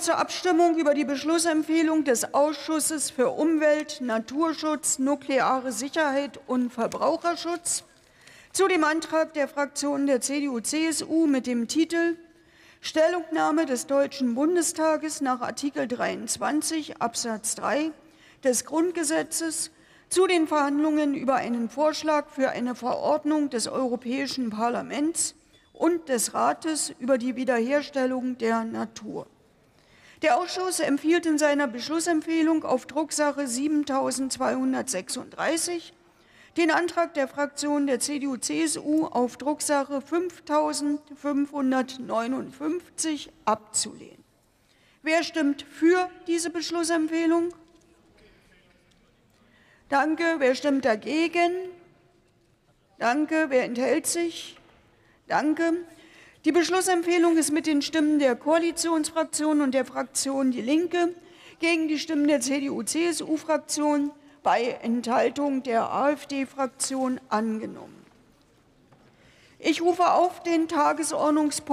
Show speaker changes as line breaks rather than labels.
zur Abstimmung über die Beschlussempfehlung des Ausschusses für Umwelt, Naturschutz, nukleare Sicherheit und Verbraucherschutz zu dem Antrag der Fraktionen der CDU-CSU mit dem Titel Stellungnahme des Deutschen Bundestages nach Artikel 23 Absatz 3 des Grundgesetzes zu den Verhandlungen über einen Vorschlag für eine Verordnung des Europäischen Parlaments und des Rates über die Wiederherstellung der Natur. Der Ausschuss empfiehlt in seiner Beschlussempfehlung auf Drucksache 7236 den Antrag der Fraktion der CDU-CSU auf Drucksache 5559 abzulehnen. Wer stimmt für diese Beschlussempfehlung? Danke. Wer stimmt dagegen? Danke. Wer enthält sich? Danke. Die Beschlussempfehlung ist mit den Stimmen der Koalitionsfraktion und der Fraktion Die Linke gegen die Stimmen der CDU-CSU-Fraktion bei Enthaltung der AfD-Fraktion angenommen. Ich rufe auf den Tagesordnungspunkt